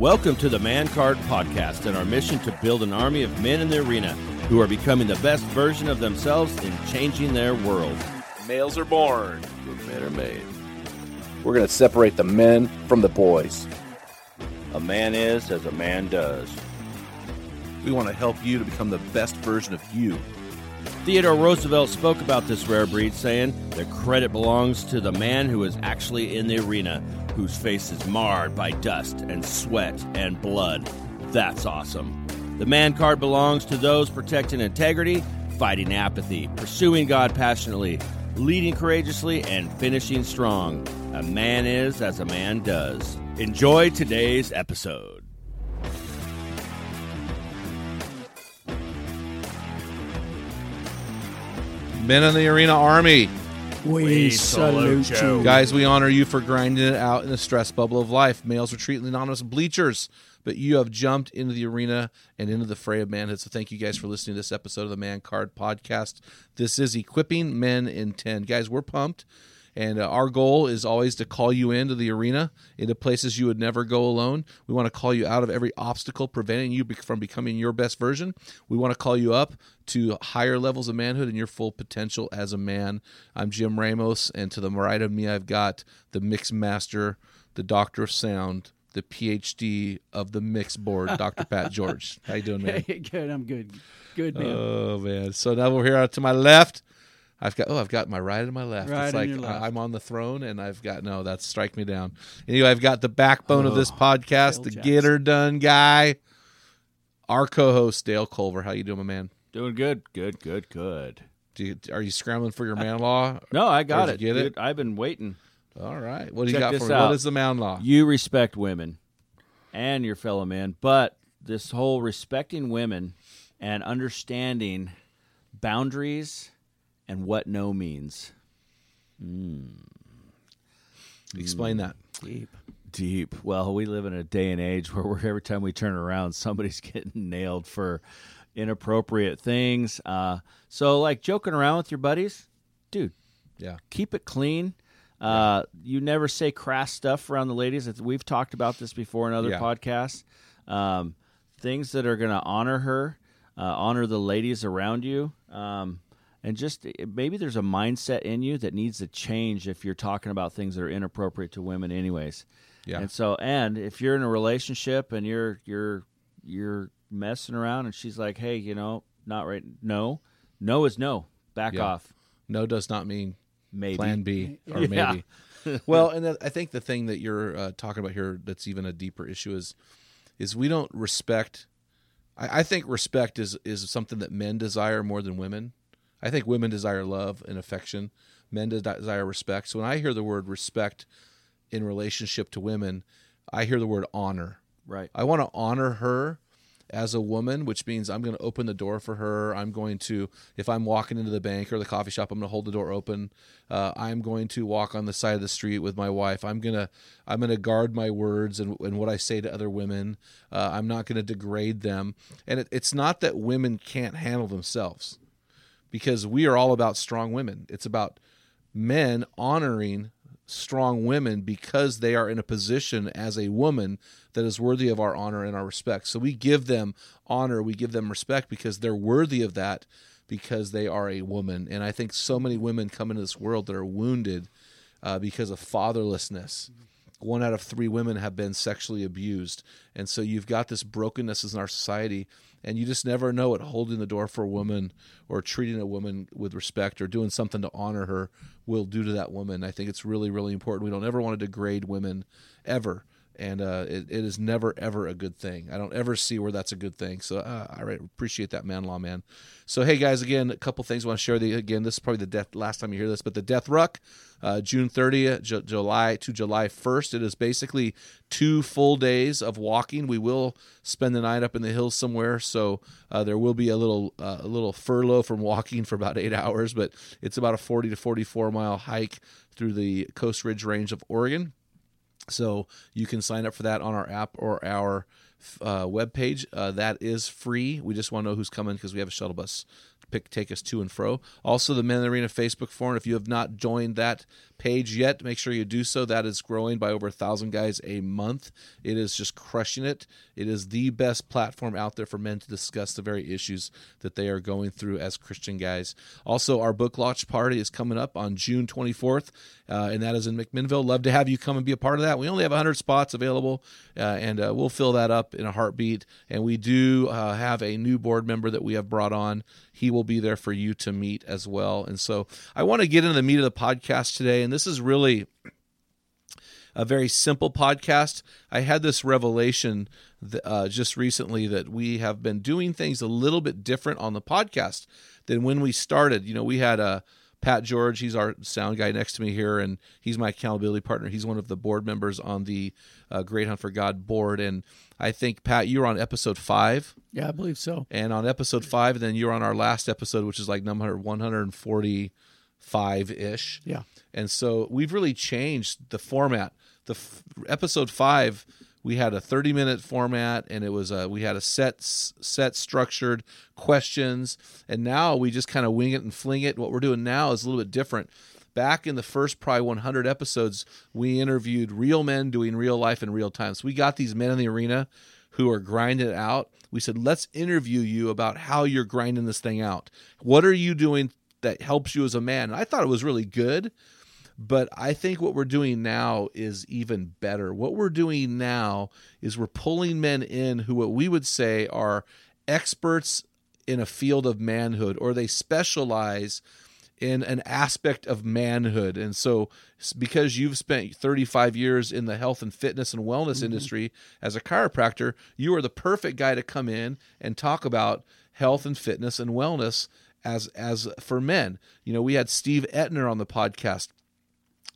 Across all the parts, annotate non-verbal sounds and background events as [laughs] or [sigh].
Welcome to the Man Card Podcast and our mission to build an army of men in the arena who are becoming the best version of themselves in changing their world. Males are born, but men are made. We're going to separate the men from the boys. A man is as a man does. We want to help you to become the best version of you. Theodore Roosevelt spoke about this rare breed, saying, The credit belongs to the man who is actually in the arena, whose face is marred by dust and sweat and blood. That's awesome. The man card belongs to those protecting integrity, fighting apathy, pursuing God passionately, leading courageously, and finishing strong. A man is as a man does. Enjoy today's episode. Men in the Arena Army. We, salute you. Guys, we honor you for grinding it out in the stress bubble of life. Males retreat in the anonymous bleachers, but you have jumped into the arena and into the fray of manhood. So thank you guys for listening to this episode of the Man Card Podcast. This is Equipping Men in 10. Guys, we're pumped. And uh, our goal is always to call you into the arena, into places you would never go alone. We want to call you out of every obstacle preventing you be- from becoming your best version. We want to call you up to higher levels of manhood and your full potential as a man. I'm Jim Ramos, and to the right of me, I've got the mix master, the doctor of sound, the PhD of the mix board, [laughs] Dr. Pat George. How you doing, man? [laughs] Good. I'm good. Good man. Oh man! So now we're here to my left. I've got oh, I've got my right and my left. Right it's like left. I- I'm on the throne, and I've got no. That's strike me down. Anyway, I've got the backbone of this oh, podcast, Phil the Jackson. get her done guy, our co-host Dale Culver. How you doing, my man? Doing good, good, good, good. Do you, are you scrambling for your man law? No, I got it. you get it? I've been waiting. All right. What do you Check got this for me? out. What is the man law? You respect women and your fellow men, but this whole respecting women and understanding boundaries and what no means. Explain that. Deep. Deep. Well, we live in a day and age where we're, every time we turn around, somebody's [laughs] getting nailed for inappropriate things. Uh, so, like joking around with your buddies, dude, Yeah. keep it clean. Uh, you never say crass stuff around the ladies. We've talked about this before in other Yeah. podcasts. Um, things that are going to honor her, uh, honor the ladies around you, um, and just maybe there's a mindset in you that needs to change if you're talking about things that are inappropriate to women, anyways. Yeah. And so, and if you're in a relationship and you're you're you're messing around, and she's like, "Hey, you know, not right. No, no is no. Back Yeah. off. No does not mean Maybe plan B [laughs] or Yeah. maybe. well, and I think the thing that you're uh, talking about here that's even a deeper issue is is we don't respect. I, I think respect is is something that men desire more than women. I think women desire love and affection. Men desire respect. So when I hear the word respect in relationship to women, I hear the word honor. Right. I want to honor her as a woman, which means I'm going to open the door for her. I'm going to, if I'm walking into the bank or the coffee shop, I'm going to hold the door open. Uh, I'm going to walk on the side of the street with my wife. I'm gonna, I'm going to guard my words and, and what I say to other women. Uh, I'm not going to degrade them. And it, it's not that women can't handle themselves, because we are all about strong women. It's about men honoring strong women because they are in a position as a woman that is worthy of our honor and our respect. So we give them honor, we give them respect because they're worthy of that because they are a woman. And I think so many women come into this world that are wounded uh, because of fatherlessness. One out of three women have been sexually abused. And so you've got this brokenness in our society, and you just never know what holding the door for a woman or treating a woman with respect or doing something to honor her will do to that woman. I think it's really, really important. We don't ever want to degrade women ever and uh, it, it is never ever a good thing. I don't ever see where that's a good thing. So uh, I appreciate that, man, law man. So hey guys, again, a couple things I want to share. The again, this is probably the death last time you hear this, but the Death Ruck, uh, June 30th, J- July to July 1st. It is basically two full days of walking. We will spend the night up in the hills somewhere, so uh, there will be a little uh, a little furlough from walking for about eight [laughs] hours, but it's about a 40 to 44 mile hike through the Coast Ridge Range of Oregon. So you can sign up for that on our app or our uh, webpage. Uh, that is free. We just want to know who's coming because we have a shuttle bus pick take us to and fro. Also, the Men in the Arena Facebook forum. If you have not joined that page yet, make sure you do so. That is growing by over a thousand guys a month. It is just crushing it. It is the best platform out there for men to discuss the very issues that they are going through as Christian guys. Also, our book launch party is coming up on June 24th, uh, and that is in McMinnville. Love to have you come and be a part of that. We only have 100 spots available, uh, and uh, we'll fill that up in a heartbeat. And we do uh, have a new board member that we have brought on. He will be there for you to meet as well. And so I want to get into the meat of the podcast today. And this is really a very simple podcast. I had this revelation uh, just recently that we have been doing things a little bit different on the podcast than when we started. You know, we had a Pat George, he's our sound guy next to me here, and he's my accountability partner. He's one of the board members on the uh, Great Hunt for God board. And I think, Pat, you were on episode five. Yeah, I believe so. And on episode five, and then you're on our last episode, which is like number 145 ish. Yeah. And so we've really changed the format. The f- episode five we had a 30 minute format and it was a we had a set set structured questions and now we just kind of wing it and fling it what we're doing now is a little bit different back in the first probably 100 episodes we interviewed real men doing real life in real time so we got these men in the arena who are grinding it out we said let's interview you about how you're grinding this thing out what are you doing that helps you as a man and i thought it was really good but I think what we're doing now is even better. What we're doing now is we're pulling men in who what we would say are experts in a field of manhood or they specialize in an aspect of manhood. And so, because you've spent 35 years in the health and fitness and wellness mm-hmm. industry as a chiropractor, you are the perfect guy to come in and talk about health and fitness and wellness as as for men. You know, we had Steve Etner on the podcast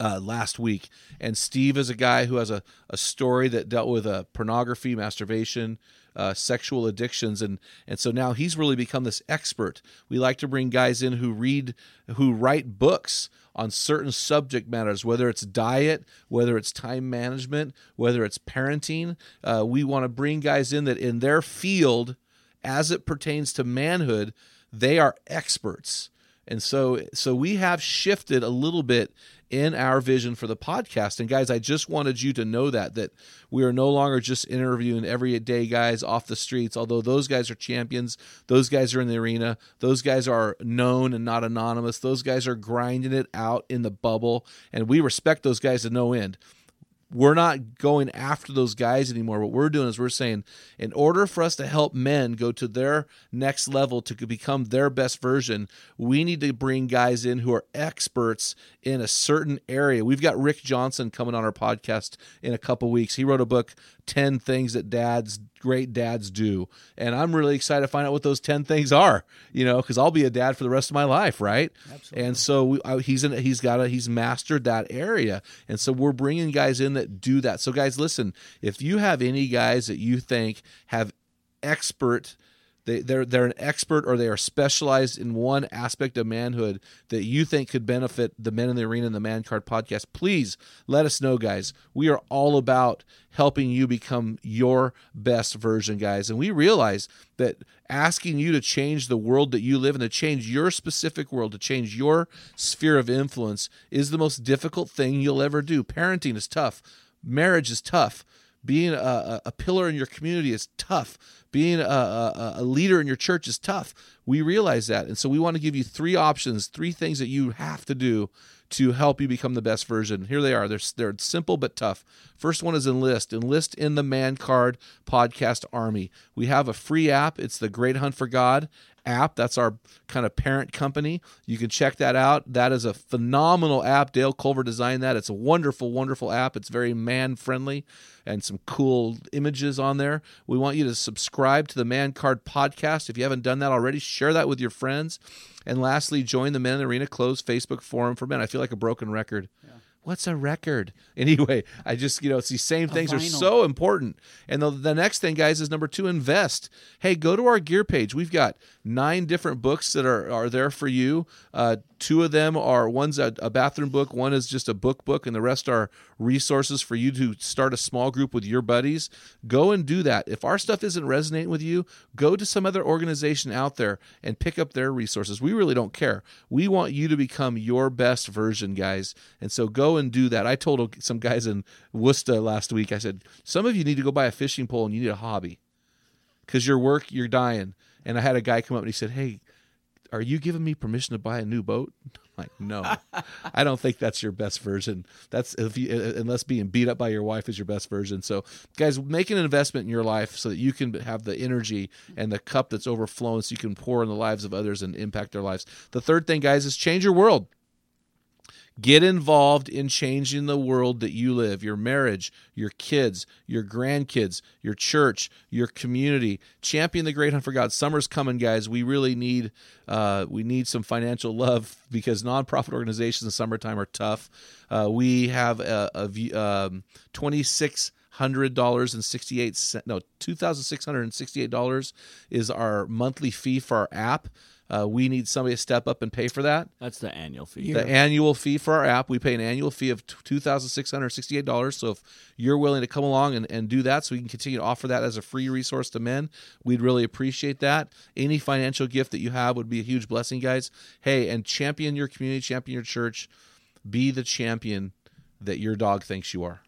uh, last week. And Steve is a guy who has a, a story that dealt with uh, pornography, masturbation, uh, sexual addictions, and and so now he's really become this expert. We like to bring guys in who read, who write books on certain subject matters, whether it's diet, whether it's time management, whether it's parenting. Uh, we want to bring guys in that in their field, as it pertains to manhood, they are experts. And so so we have shifted a little bit in our vision for the podcast. And guys, I just wanted you to know that that we are no longer just interviewing everyday guys off the streets, although those guys are champions, those guys are in the arena, those guys are known and not anonymous. Those guys are grinding it out in the bubble, and we respect those guys to no end we're not going after those guys anymore. What we're doing is we're saying, in order for us to help men go to their next level to become their best version, we need to bring guys in who are experts in a certain area. We've got Rick Johnson coming on our podcast in a couple weeks. He wrote a book, 10 Things That Dads great dads do. And I'm really excited to find out what those 10 things are, you know, because I'll be a dad for the rest of my life, right? Absolutely. And so we, I, he's in, he's got a, he's mastered that area. And so we're bringing guys in that do that. So, guys, listen, if you have any guys that you think have expert they, they're they're an expert or they are specialized in one aspect of manhood that you think could benefit the men in the arena and the man card podcast. Please let us know guys. We are all about helping you become your best version guys. And we realize that asking you to change the world that you live in to change your specific world to change your sphere of influence is the most difficult thing you'll ever do. Parenting is tough. Marriage is tough being a, a pillar in your community is tough. Being a, a, a leader in your church is tough. We realize that. And so we want to give you three options, three things that you have to do to help you become the best version. Here they are. They're, they're simple but tough. First one is Enlist. Enlist in the Man Card Podcast Army. We have a free app. It's the Great Hunt for God app. That's our kind of parent company. You can check that out. That is a phenomenal app. Dale Culver designed that. It's a wonderful, wonderful app. It's very man friendly and some cool images on there. We want you to subscribe to the Man Card podcast. If you haven't done that already, share that with your friends. And lastly, join the Men in the Arena closed Facebook forum for men. I feel like a broken record. Yeah what's a record? [laughs] Anyway i just you know it's these same things are so important. And the, the next thing guys is number two invest. Hey go to our gear page. We've got nine different books that are, are there for you. Uh, two of them are one's a, a, bathroom book one is just a book book and the rest are resources for you to start a small group with your buddies. Go and do that. If our stuff isn't resonating with you go to some other organization out there and pick up their resources. We really don't care. We want you to become your best version guys. And so go and do that i told some guys in worcester last week i said some of you need to go buy a fishing pole and you need a hobby because your work you're dying and I had a guy come up and he said, "Hey, are you giving me permission to buy a new boat?" [laughs] I'm like, no, I don't think that's your best version. That's if you, uh, unless being beat up by your wife is your best version. So, guys, make an investment in your life so that you can have the energy and the cup that's overflowing, so you can pour in the lives of others and impact their lives. The third thing, guys, is change your world. Get involved in changing the world that you live, your marriage, your kids, your grandkids, your church, your community. Champion the great hunt for God. Summer's coming, guys. We really need uh, we need some financial love [laughs] because nonprofit organizations in summertime are tough. Uh, we have a, a um, twenty six hundred dollars and sixty eight cent no two thousand six hundred and sixty eight dollars is our monthly fee for our app. Uh, we need somebody to step up and pay for that. That's the annual fee. The annual fee for our app. We pay an annual fee of $2,668. So if you're willing to come along and, and do that so we can continue to offer that as a free resource to men, we'd really appreciate that. Any financial gift that you have would be a huge blessing, guys. Hey, and champion your community, champion your church. Be the champion that your dog thinks you are.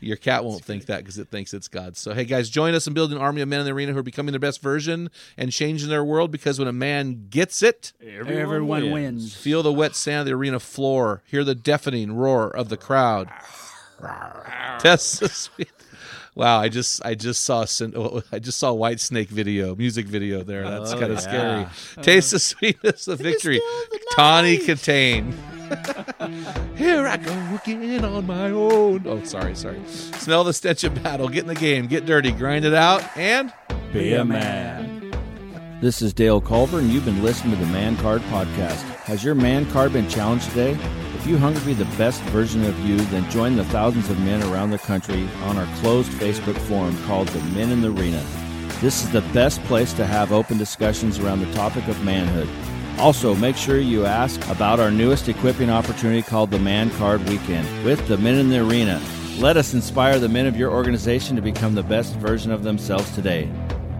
Your cat won't think that because it thinks it's God. So, hey, guys, join us in building an army of men in the arena who are becoming their best version and changing their world because when a man gets it, everyone, everyone wins. wins. Feel the wet sand of the arena floor. Hear the deafening roar of the crowd. Test the sweet. Wow, I just I just saw oh, oh, I just saw Whitesnake video, music video there. That's oh, kind of yeah. scary. Taste the sweetness of victory. Tawny Kitaen. [laughs] Here I go again on my own. Oh, sorry, sorry. Smell the stench of battle. Get in the game. Get dirty. Grind it out and be a man. This is Dale Culver, and you've been listening to the Man Card Podcast. Has your man card been challenged today? If you hunger to be the best version of you, then join the thousands of men around the country on our closed Facebook forum called the Men in the Arena. This is the best place to have open discussions around the topic of manhood. Also, make sure you ask about our newest equipping opportunity called the Man Card Weekend with the Men in the Arena. Let us inspire the men of your organization to become the best version of themselves today.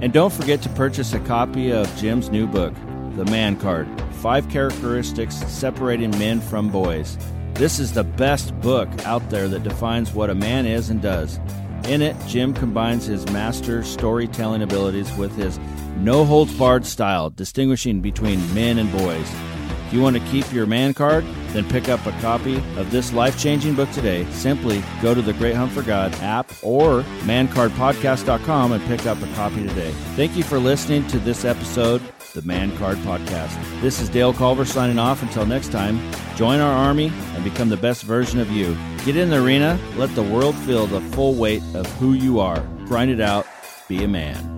And don't forget to purchase a copy of Jim's new book, The Man Card Five Characteristics Separating Men from Boys. This is the best book out there that defines what a man is and does. In it, Jim combines his master storytelling abilities with his no holds barred style, distinguishing between men and boys. If you want to keep your man card, then pick up a copy of this life changing book today. Simply go to the Great Hunt for God app or mancardpodcast.com and pick up a copy today. Thank you for listening to this episode, the Man Card Podcast. This is Dale Culver signing off. Until next time, join our army and become the best version of you. Get in the arena, let the world feel the full weight of who you are. Grind it out, be a man.